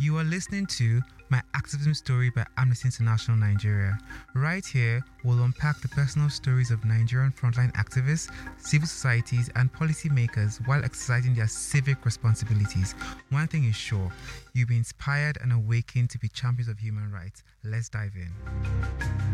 You are listening to My Activism Story by Amnesty International Nigeria. Right here, we'll unpack the personal stories of Nigerian frontline activists, civil societies, and policymakers while exercising their civic responsibilities. One thing is sure you'll be inspired and awakened to be champions of human rights. Let's dive in.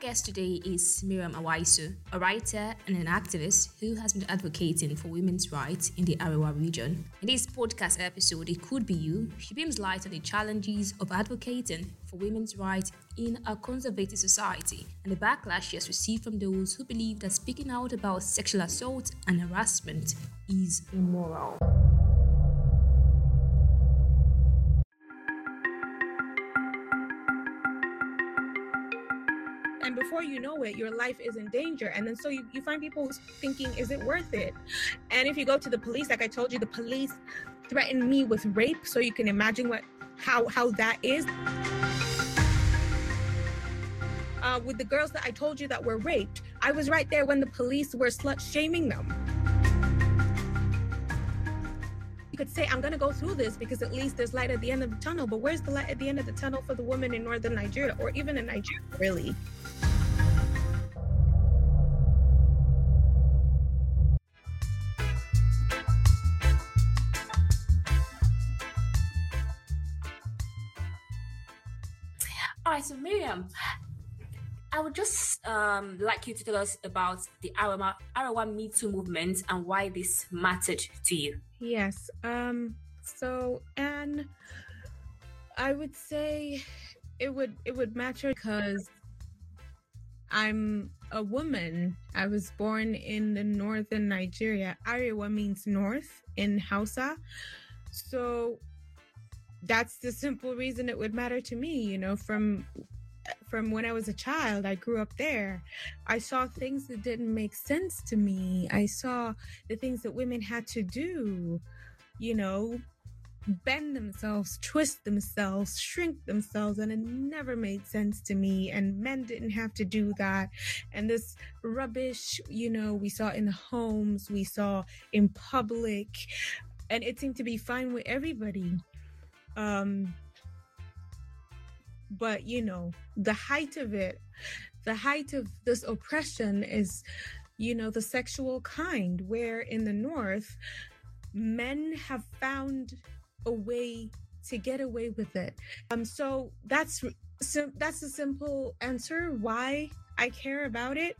Guest today is Maryam Awaisu, a writer and an activist who has been advocating for women's rights in the Arewa region. In this podcast episode, It Could Be You, she beams light on the challenges of advocating for women's rights in a conservative society and the backlash she has received from those who believe that speaking out about sexual assault and harassment is immoral. You know it your life is in danger. And then so you, you find people thinking is it worth it? And if you go to the police like i told you the police threatened me with rape. So you can imagine what how how that is. Uh, with the girls that i told you that were raped i was right there when the police were slut shaming them. You could say i'm going to go through this because at least there's light at the end of the tunnel. But where's the light at the end of the tunnel for the women in northern nigeria or even in nigeria really So Maryam, I would just um, like you to tell us about the Arewa, Arewa Me Too movement and why this mattered to you. Yes. Um. So, and I would say it would it would matter because I'm a woman. I was born in the northern Nigeria. Arewa means north in Hausa. So that's the simple reason it would matter to me, you know, from from when I was a child, I grew up there. I saw things that didn't make sense to me. I saw the things that women had to do, you know, bend themselves, twist themselves, shrink themselves, and it never made sense to me. And men didn't have to do that. And this rubbish, you know, we saw in the homes, we saw in public, and it seemed to be fine with everybody. Um, but you know, the height of it, the height of this oppression is, you know, the sexual kind, where in the North, men have found a way to get away with it. Um, so that's so that's a simple answer why I care about it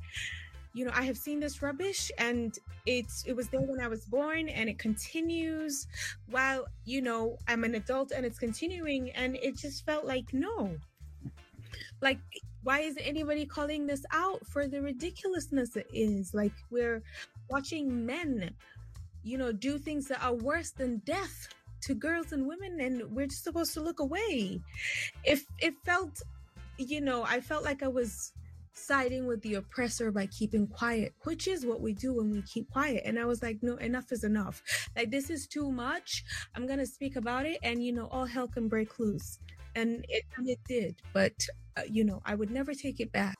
you know, I have seen this rubbish and it's it was there when I was born and it continues while, you know, I'm an adult and it's continuing and it just felt like no. Like why is anybody calling this out for the ridiculousness it is? Like we're watching men, you know, do things that are worse than death to girls and women and we're just supposed to look away. If it felt you know, I felt like I was siding with the oppressor by keeping quiet, which is what we do when we keep quiet. And I was like, no, enough is enough. Like, this is too much. I'm going to speak about it, and, you know, all hell can break loose. And it, and it did. But, uh, you know, I would never take it back.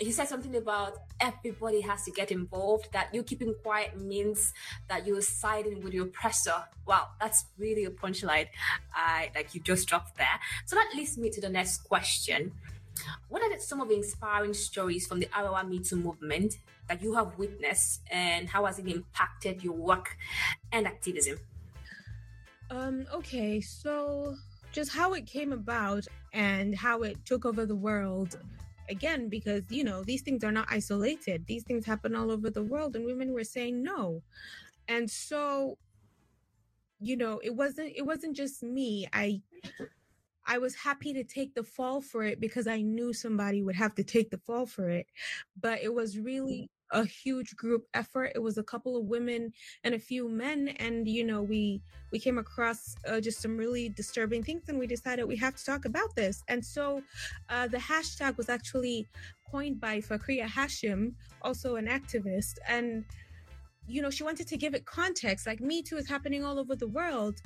You said something about everybody has to get involved that you keeping quiet means that you're siding with your oppressor wow that's really a punchline. Uh, like you just dropped there. So that leads me to the next question. What are some of the inspiring stories from the Arewa Me Too movement that you have witnessed and how has it impacted your work and activism? Um okay so just how it came about and how it took over the world again because you know these things are not isolated. These things happen all over the world and women were saying no. And so you know it wasn't it wasn't just me. I i was happy to take the fall for it because i knew somebody would have to take the fall for it. But it was really a huge group effort. It was a couple of women and a few men, and you know, we we came across uh, just some really disturbing things, and we decided we have to talk about this. And so, uh, the hashtag was actually coined by Fakhriyyah Hashim, also an activist, and you know, she wanted to give it context. Like Me Too is happening all over the world,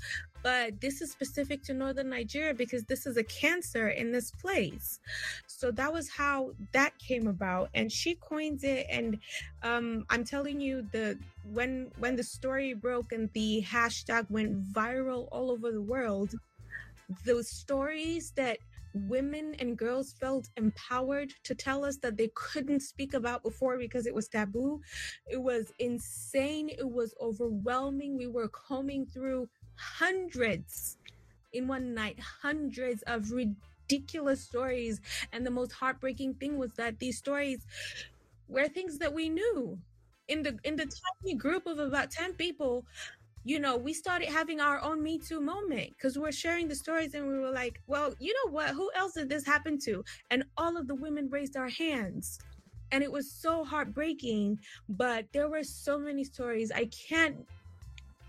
but this is specific to northern Nigeria because this is a cancer in this place. So that was how that came about, and she coins it. And um, I'm telling you, the when when the story broke and the hashtag went viral all over the world, those stories that women and girls felt empowered to tell us that they couldn't speak about before because it was taboo. It was insane. It was overwhelming. We were combing through hundreds in one night, hundreds of ridiculous stories. And the most heartbreaking thing was that these stories were things that we knew. In the in the tiny group of about 10 people, you know, we started having our own Me Too moment because we are sharing the stories and we were like, well, you know what? Who else did this happen to? And all of the women raised our hands. And it was so heartbreaking, but there were so many stories. I can't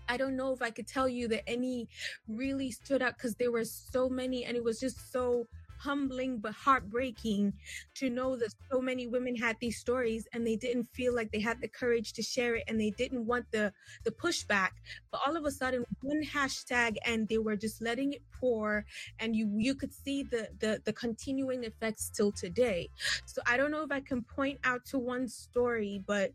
I don't know if I could tell you that any really stood out because there were so many and it was just so humbling but heartbreaking to know that so many women had these stories and they didn't feel like they had the courage to share it and they didn't want the the pushback. But all of a sudden one hashtag and they were just letting it pour and you you could see the the the continuing effects till today. So i don't know if i can point out to one story but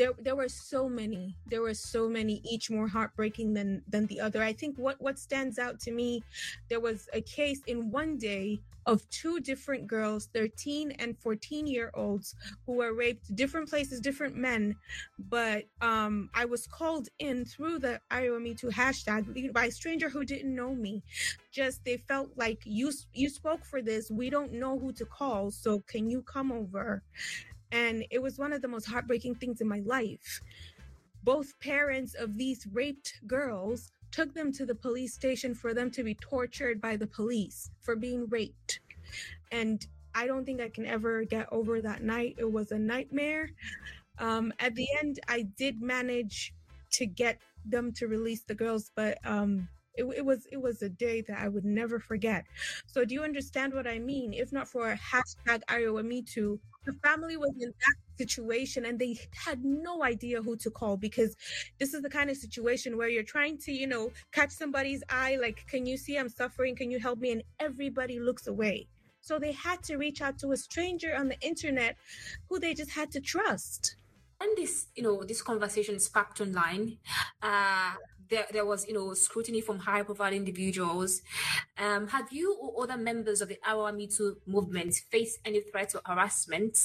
there there were so many there were so many each more heartbreaking than than the other. I think what what stands out to me there was a case in one day of two different girls 13 and 14 year olds who were raped different places different men but um i was called in through the ArewaMeToo hashtag by a stranger who didn't know me. Just they felt like you you spoke for this. We don't know who to call so can you come over and it was one of the most heartbreaking things in my life. Both parents of these raped girls took them to the police station for them to be tortured by the police for being raped. And I don't think I can ever get over that night. It was a nightmare. Um, at the end, I did manage to get them to release the girls, but um, it, it, was it was a day that I would never forget. So do you understand what I mean? If not for hashtag Arewa Me Too, the family was in that situation and they had no idea who to call because this is the kind of situation where you're trying to you know catch somebody's eye like can you see i'm suffering can you help me and everybody looks away so they had to reach out to a stranger on the internet who they just had to trust and this you know this conversation sparked online uh there, there was, you know, scrutiny from high profile individuals. Um, have you or other members of the Arewa Me Too movement faced any threats or harassment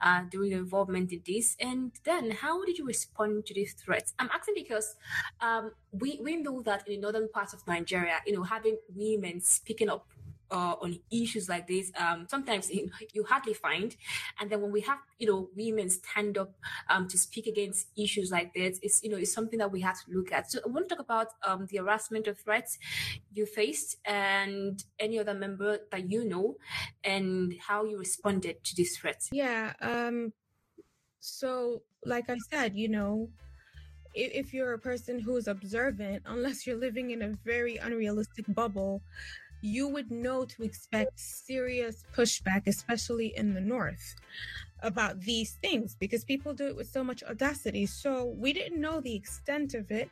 uh, during your involvement in this? And then how did you respond to these threats? I'm asking because um, we, we know that in the northern part of Nigeria, you know, having women speaking up uh, on issues like this, um, sometimes you, hardly find. And then when we have, you know, women stand up um, to speak against issues like this, it's, you know, it's something that we have to look at. So I want to talk about um, the harassment of threats you faced and any other member that you know and how you responded to these threats. Yeah. Um, so, like I said, you know, if you're a person who is observant, unless you're living in a very unrealistic bubble, you would know to expect serious pushback, especially in the North, about these things because people do it with so much audacity. So we didn't know the extent of it,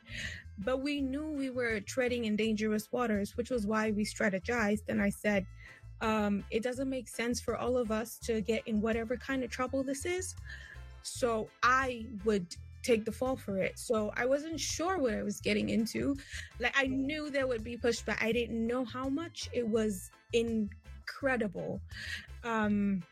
but we knew we were treading in dangerous waters, which was why we strategized. And I said, um, it doesn't make sense for all of us to get in whatever kind of trouble this is. So I would take the fall for it. So I wasn't sure what I was getting into. Like I knew there would be pushback. I didn't know how much. It was incredible. Um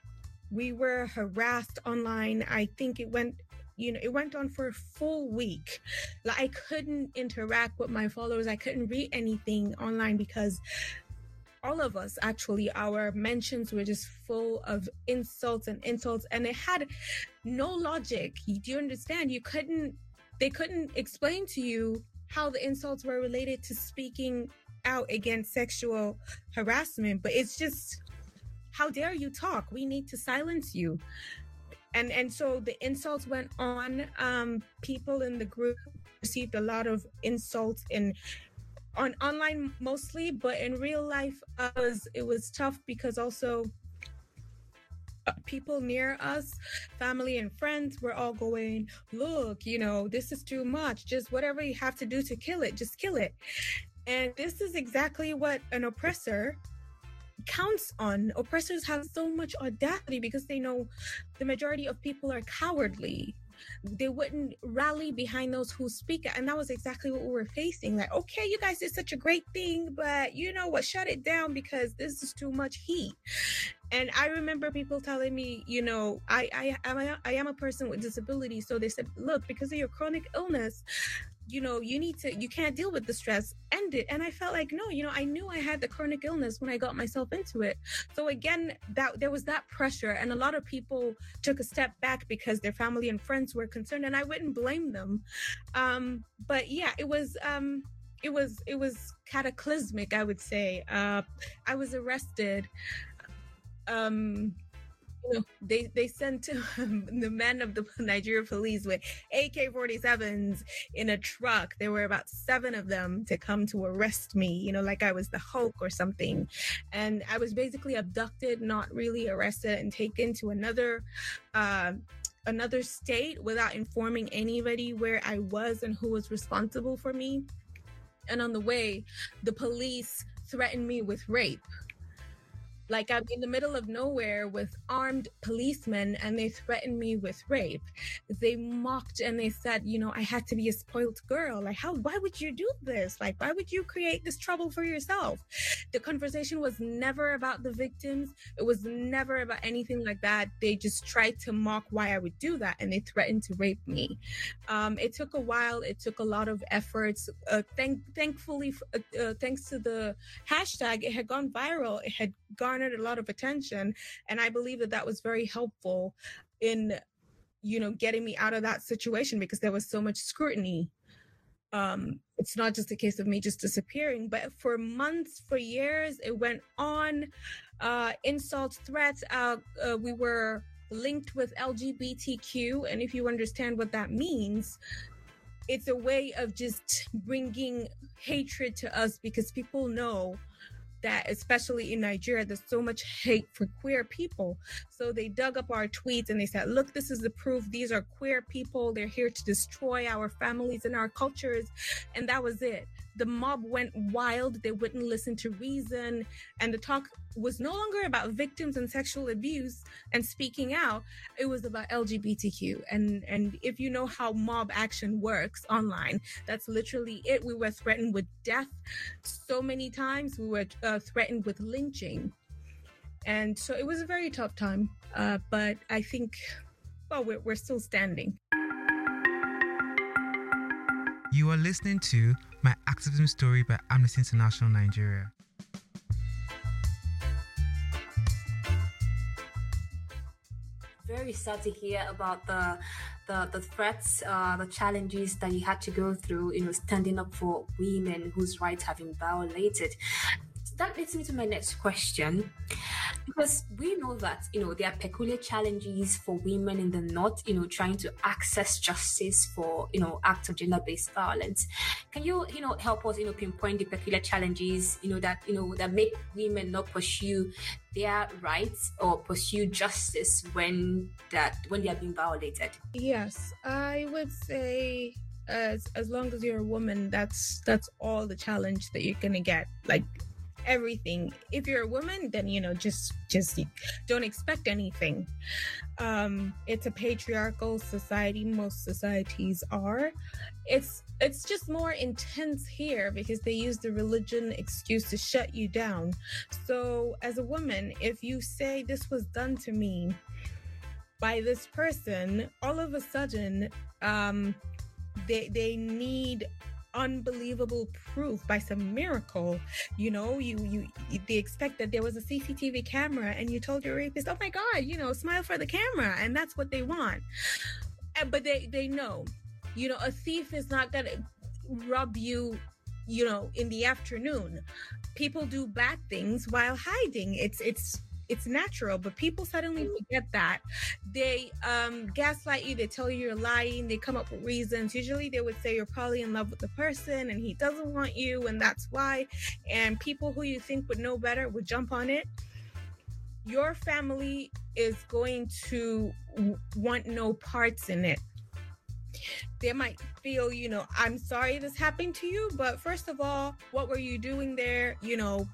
we were harassed online. I think it went you know, it went on for a full week. Like I couldn't interact with my followers. I couldn't read anything online because all of us actually our mentions were just full of insults and insults and it had no logic. Do you understand? You couldn't they couldn't explain to you how the insults were related to speaking out against sexual harassment but it's just how dare you talk? We need to silence you. And and so the insults went on. Um people in the group received a lot of insults and on online mostly, but in real life, uh, was it was tough because also people near us, family and friends, were all going, look, you know, this is too much. Just whatever you have to do to kill it, just kill it. And this is exactly what an oppressor counts on. Oppressors have so much audacity because they know the majority of people are cowardly they wouldn't rally behind those who speak and that was exactly what we were facing. Like okay you guys did such a great thing but you know what? Shut it down because this is too much heat. And i remember people telling me you know i i am I am a person with disability so they said look because of your chronic illness you know, you need to, you can't deal with the stress, end it. And I felt like, no, you know, I knew I had the chronic illness when I got myself into it. So again, that there was that pressure. And a lot of people took a step back because their family and friends were concerned. And I wouldn't blame them. Um, but yeah, it was, um, it was, it was cataclysmic, I would say. Uh, I was arrested. Um, know, they they sent the men of the Nigeria police with AK-47s in a truck. There were about seven of them to come to arrest me. You know, like I was the Hulk or something, and I was basically abducted, not really arrested, and taken to another. Uh, another state without informing anybody where I was and who was responsible for me. And on the way, the police threatened me with rape like I'm in the middle of nowhere with armed policemen and they threatened me with rape. They mocked and they said, you know, I had to be a spoiled girl. Like, how, why would you do this? Like, why would you create this trouble for yourself? The conversation was never about the victims. It was never about anything like that. They just tried to mock why I would do that and they threatened to rape me. Um, it took a while. It took a lot of efforts. Uh, thank, thankfully, uh, uh, thanks to the hashtag, it had gone viral. It had garnered a lot of attention and i believe that that was very helpful in you know getting me out of that situation because there was so much scrutiny. Um it's not just a case of me just disappearing but for months for years it went on uh insults threats uh, uh we were linked with lgbtq and if you understand what that means it's a way of just bringing hatred to us because people know that especially in Nigeria, there's so much hate for queer people. So they dug up our tweets and they said, look, this is the proof. These are queer people. They're here to destroy our families and our cultures. And that was it the mob went wild. They wouldn't listen to reason. And the talk was no longer about victims and sexual abuse and speaking out. It was about LGBTQ. And, and if you know how mob action works online, that's literally it. We were threatened with death so many times. We were uh, threatened with lynching. And so it was a very tough time. Uh, but I think, well, we're, we're still standing. You are listening to My Activism Story by Amnesty International Nigeria. Very sad to hear about the the, the threats, uh, the challenges that you had to go through, you know, standing up for women whose rights have been violated that leads me to my next question because we know that you know there are peculiar challenges for women in the north you know trying to access justice for you know acts of gender-based violence. Can you you know help us you know pinpoint the peculiar challenges you know that you know that make women not pursue their rights or pursue justice when that when they are being violated? Yes i would say as as long as you're a woman that's that's all the challenge that you're gonna get. Like everything. If you're a woman then you know just just don't expect anything. Um it's a patriarchal society. Most societies are. It's it's just more intense here because they use the religion excuse to shut you down. So as a woman if you say this was done to me by this person all of a sudden um they they need unbelievable proof by some miracle. You know you you they expect that there was a cctv camera and you told your rapist oh my god you know smile for the camera. And that's what they want. Eh, but they they know you know a thief is not gonna rub you you know in the afternoon. People do bad things while hiding. It's it's it's natural but people suddenly mm. forget that. They um gaslight you they tell you you're lying they come up with reasons. Usually they would say you're probably in love with the person and he doesn't want you and that's why. And people who you think would know better would jump on it. Your family is going to want no parts in it. They might feel, you know, I'm sorry this happened to you, but first of all, what were you doing there? You know,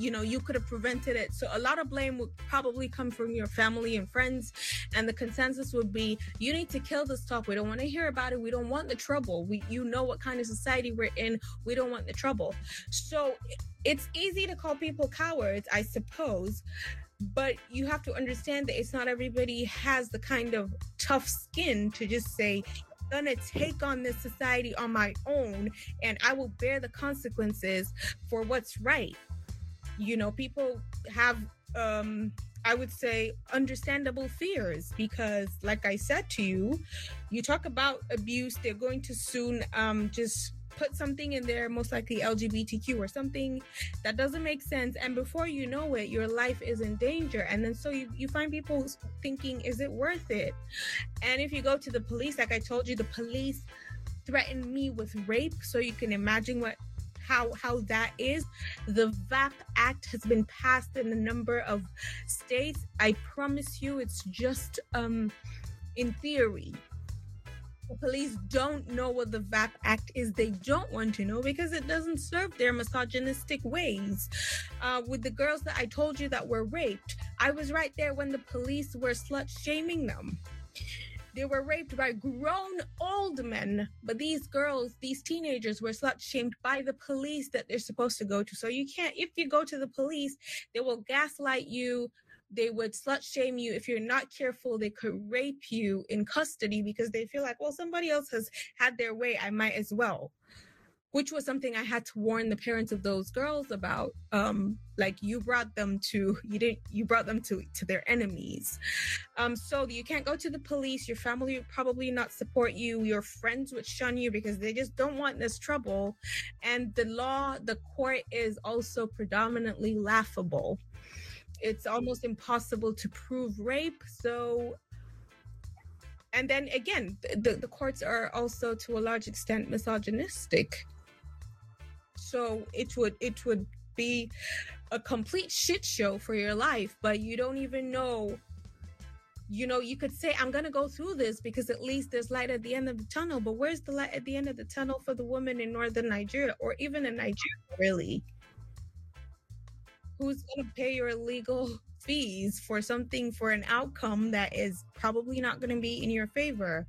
you know you could have prevented it. So a lot of blame would probably come from your family and friends. And the consensus would be you need to kill this talk. We don't want to hear about it. We don't want the trouble. We you know what kind of society we're in. We don't want the trouble. So it's easy to call people cowards i suppose but you have to understand that it's not everybody has the kind of tough skin to just say I'm gonna take on this society on my own and I will bear the consequences for what's right you know people have um I would say understandable fears because, like I said to you, you talk about abuse, they're going to soon um, just put something in there, most likely LGBTQ or something that doesn't make sense. And before you know it, your life is in danger. And then so you, you find people thinking, is it worth it? And if you go to the police, like I told you, the police threatened me with rape. So you can imagine what how how that is. The VAPP Act has been passed in a number of states. I promise you, it's just um, in theory. Police don't know what the VAPP Act is. They don't want to know because it doesn't serve their misogynistic ways. Uh, with the girls that I told you that were raped, I was right there when the police were slut shaming them. They were raped by grown old men, but these girls, these teenagers, were slut shamed by the police that they're supposed to go to. So you can't, if you go to the police, they will gaslight you. They would slut shame you. If you're not careful, they could rape you in custody because they feel like, well, somebody else has had their way. I might as well which was something I had to warn the parents of those girls about. Um, like you brought them to you didn't you brought them to to their enemies. Um, so you can't go to the police. Your family would probably not support you. Your friends would shun you because they just don't want this trouble. And the law, the court is also predominantly laughable. It's almost impossible to prove rape. So and then again the, the courts are also to a large extent misogynistic so it would it would be a complete shit show for your life but you don't even know. You know you could say i'm to go through this because at least there's light at the end of the tunnel. But where's the light at the end of the tunnel for the woman in northern nigeria or even in nigeria really? Who's to pay your legal fees for something for an outcome that is probably not going to be in your favor.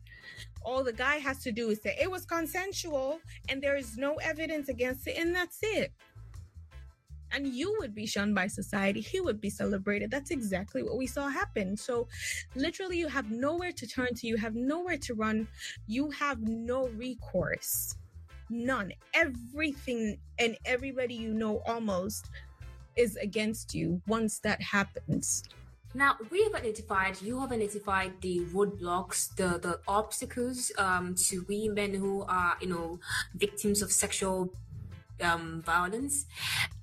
All the guy has to do is say it was consensual and there is no evidence against it and that's it. And you would be shunned by society. He would be celebrated. That's exactly what we saw happen. So literally you have nowhere to turn to. You have nowhere to run. You have no recourse. None. Everything and everybody you know almost is against you once that happens. Now we have identified, you have identified the roadblocks, the the obstacles um, to women who are, you know, victims of sexual um, violence.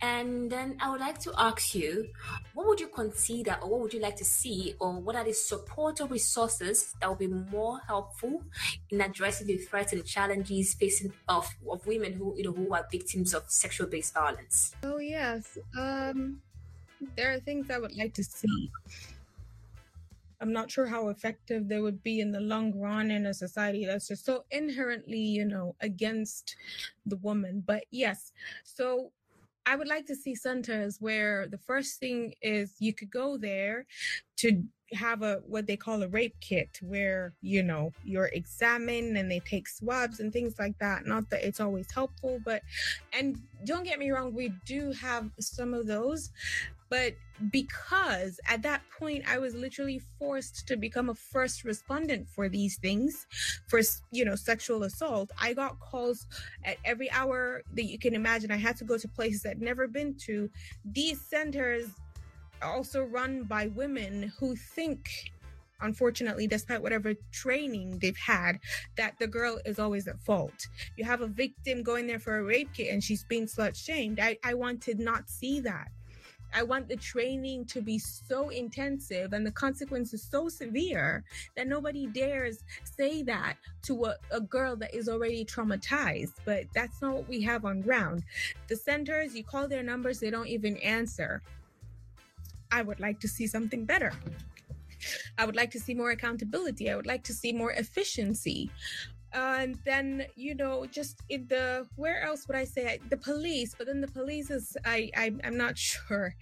And then I would like to ask you, what would you consider, or what would you like to see, or what are the support or resources that would be more helpful in addressing the threats and challenges facing of, of women who you know who are victims of sexual based violence? Oh yes. Um there are things I would like to see. I'm not sure how effective they would be in the long run in a society that's just so inherently, you know, against the woman. But yes, so I would like to see centers where the first thing is you could go there to have a what they call a rape kit where you know you're examined and they take swabs and things like that not that it's always helpful but and don't get me wrong we do have some of those but because at that point I was literally forced to become a first respondent for these things, for you know sexual assault, I got calls at every hour that you can imagine. I had to go to places I'd never been to. These centers also run by women who think unfortunately, despite whatever training they've had, that the girl is always at fault. You have a victim going there for a rape kit and she's being slut shamed. I, I want to not see that. I want the training to be so intensive and the consequences so severe that nobody dares say that to a, a, girl that is already traumatized. But that's not what we have on ground. The centers, you call their numbers, they don't even answer. I would like to see something better. I would like to see more accountability. I would like to see more efficiency. And then you know just in the where else would i say? The police but then the police is I, I i'm not sure.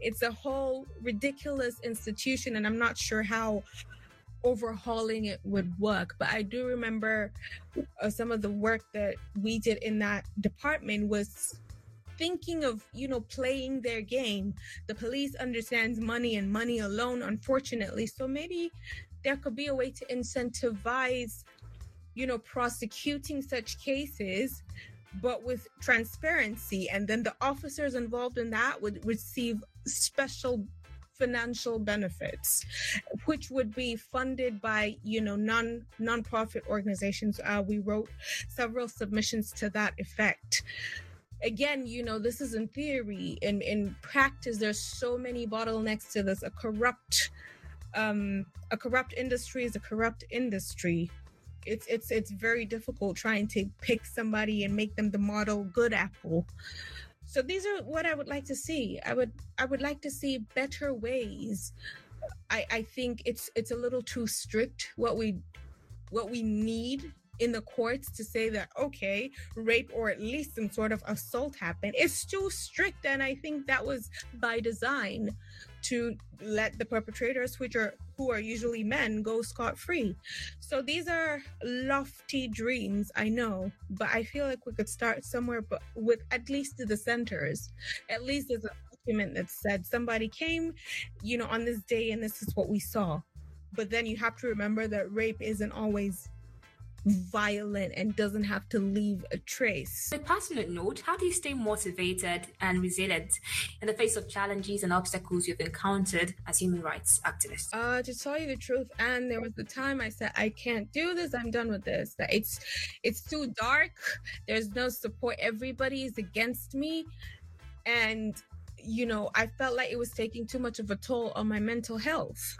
It's a whole ridiculous institution and i'm not sure how overhauling it would work. But I do remember uh, some of the work that we did in that department was thinking of you know playing their game. The police understands money and money alone unfortunately. So maybe there could be a way to incentivize you know prosecuting such cases but with transparency and then the officers involved in that would receive special financial benefits, which would be funded by you know non nonprofit organizations. Uh, we wrote several submissions to that effect. Again, you know, this is in theory. In in practice, there's so many bottlenecks to this. A corrupt, um, a corrupt industry is a corrupt industry it's it's it's very difficult trying to pick somebody and make them the model good apple. So these are what i would like to see. I would i would like to see better ways. I i think it's it's a little too strict what we what we need in the courts to say that okay rape or at least some sort of assault happened it's too strict and i think that was by design to let the perpetrators, which are who are usually men, go scot free. So these are lofty dreams, I know, but I feel like we could start somewhere, but with at least the centers, at least there's a document that said somebody came, you know, on this day, and this is what we saw. But then you have to remember that rape isn't always violent and doesn't have to leave a trace. On a personal note, how do you stay motivated and resilient in the face of challenges and obstacles you've encountered as human rights activists? Uh, to tell you the truth, and there was the time I said, I can't do this, I'm done with this. That it's it's too dark, there's no support, everybody is against me. And you know, I felt like it was taking too much of a toll on my mental health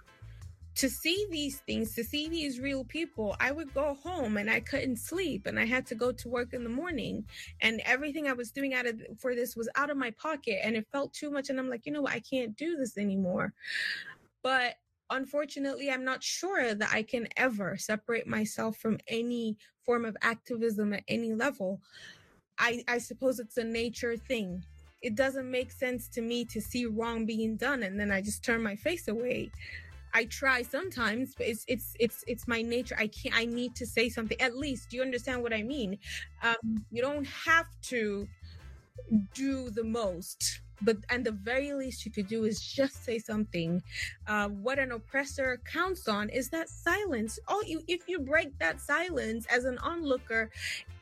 to see these things, to see these real people, I would go home and I couldn't sleep and I had to go to work in the morning and everything I was doing out of for this was out of my pocket and it felt too much and I'm like, you know what, I can't do this anymore. But unfortunately, I'm not sure that I can ever separate myself from any form of activism at any level. I, I suppose it's a nature thing. It doesn't make sense to me to see wrong being done and then I just turn my face away. I try sometimes, but it's it's it's it's my nature. I can't. I need to say something. At least, do you understand what I mean? Um, you don't have to do the most, but and the very least you could do is just say something. Uh, what an oppressor counts on is that silence. All you, if you break that silence as an onlooker,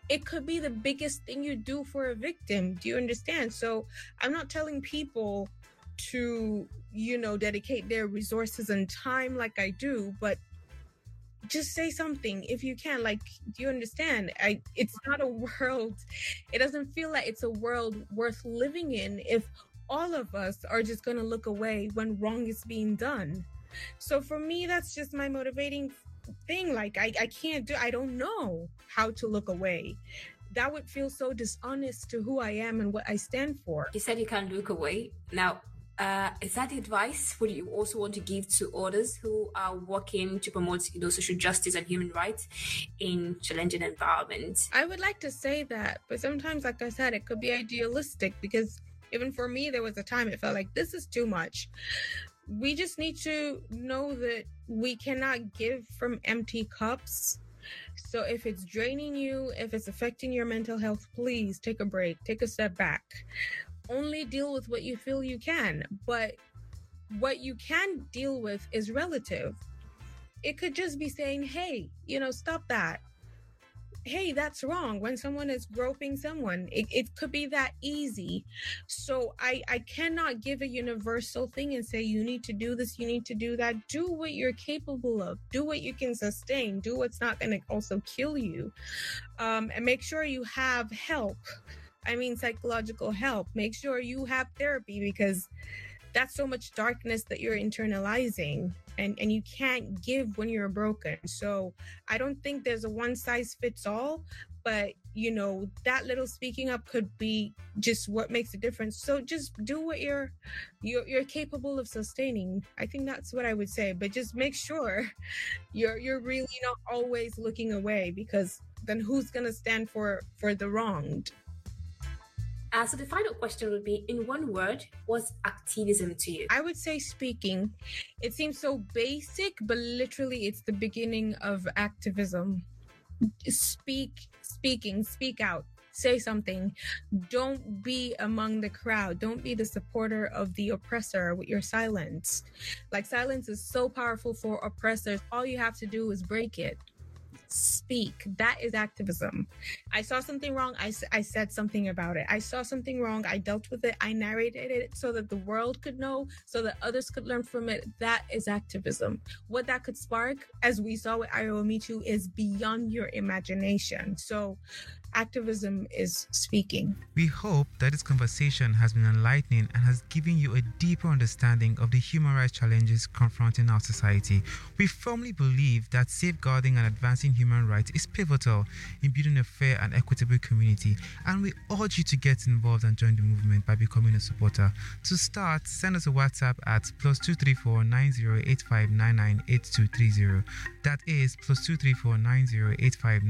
it could be the biggest thing you do for a victim. Do you understand? So I'm not telling people to you know dedicate their resources and time like i do but just say something if you can like do you understand? I it's not a world it doesn't feel like it's a world worth living in if all of us are just going to look away when wrong is being done. So for me that's just my motivating thing like I, I can't do i don't know how to look away. That would feel so dishonest to who i am and what i stand for. You said you can't look away. Now uh, is that advice would you also want to give to others who are working to promote you know, social justice and human rights in challenging environments? I would like to say that, but sometimes, like I said, it could be idealistic because even for me, there was a time it felt like this is too much. We just need to know that we cannot give from empty cups. So if it's draining you, if it's affecting your mental health, please take a break, take a step back only deal with what you feel you can, but what you can deal with is relative. It could just be saying, hey, you know, stop that. Hey, that's wrong when someone is groping someone. It, it could be that easy. So I, I cannot give a universal thing and say, you need to do this, you need to do that. Do what you're capable of, do what you can sustain, do what's not going to also kill you. Um, and make sure you have help I mean, psychological help. Make sure you have therapy because that's so much darkness that you're internalizing and and you can't give when you're broken. So i don't think there's a one size fits all but you know that little speaking up could be just what makes a difference. So just do what you're you're, you're capable of sustaining. I think that's what i would say but just make sure you're you're really not always looking away because then who's going to stand for for the wronged uh, so the final question would be in one word what's activism to you? I would say speaking. It seems so basic but literally it's the beginning of activism. Speak speaking speak out say something. Don't be among the crowd. Don't be the supporter of the oppressor with your silence. Like silence is so powerful for oppressors. All you have to do is break it speak. That is activism. I saw something wrong. I, I said something about it. I saw something wrong. I dealt with it. I narrated it so that the world could know, so that others could learn from it. That is activism. What that could spark, as we saw with Arewa Me is beyond your imagination. So activism is speaking. We hope that this conversation has been enlightening and has given you a deeper understanding of the human rights challenges confronting our society. We firmly believe that safeguarding and advancing human rights is pivotal in building a fair and equitable community, and we urge you to get involved and join the movement by becoming a supporter. To start, send us a WhatsApp at plus 234 That is plus 234 9085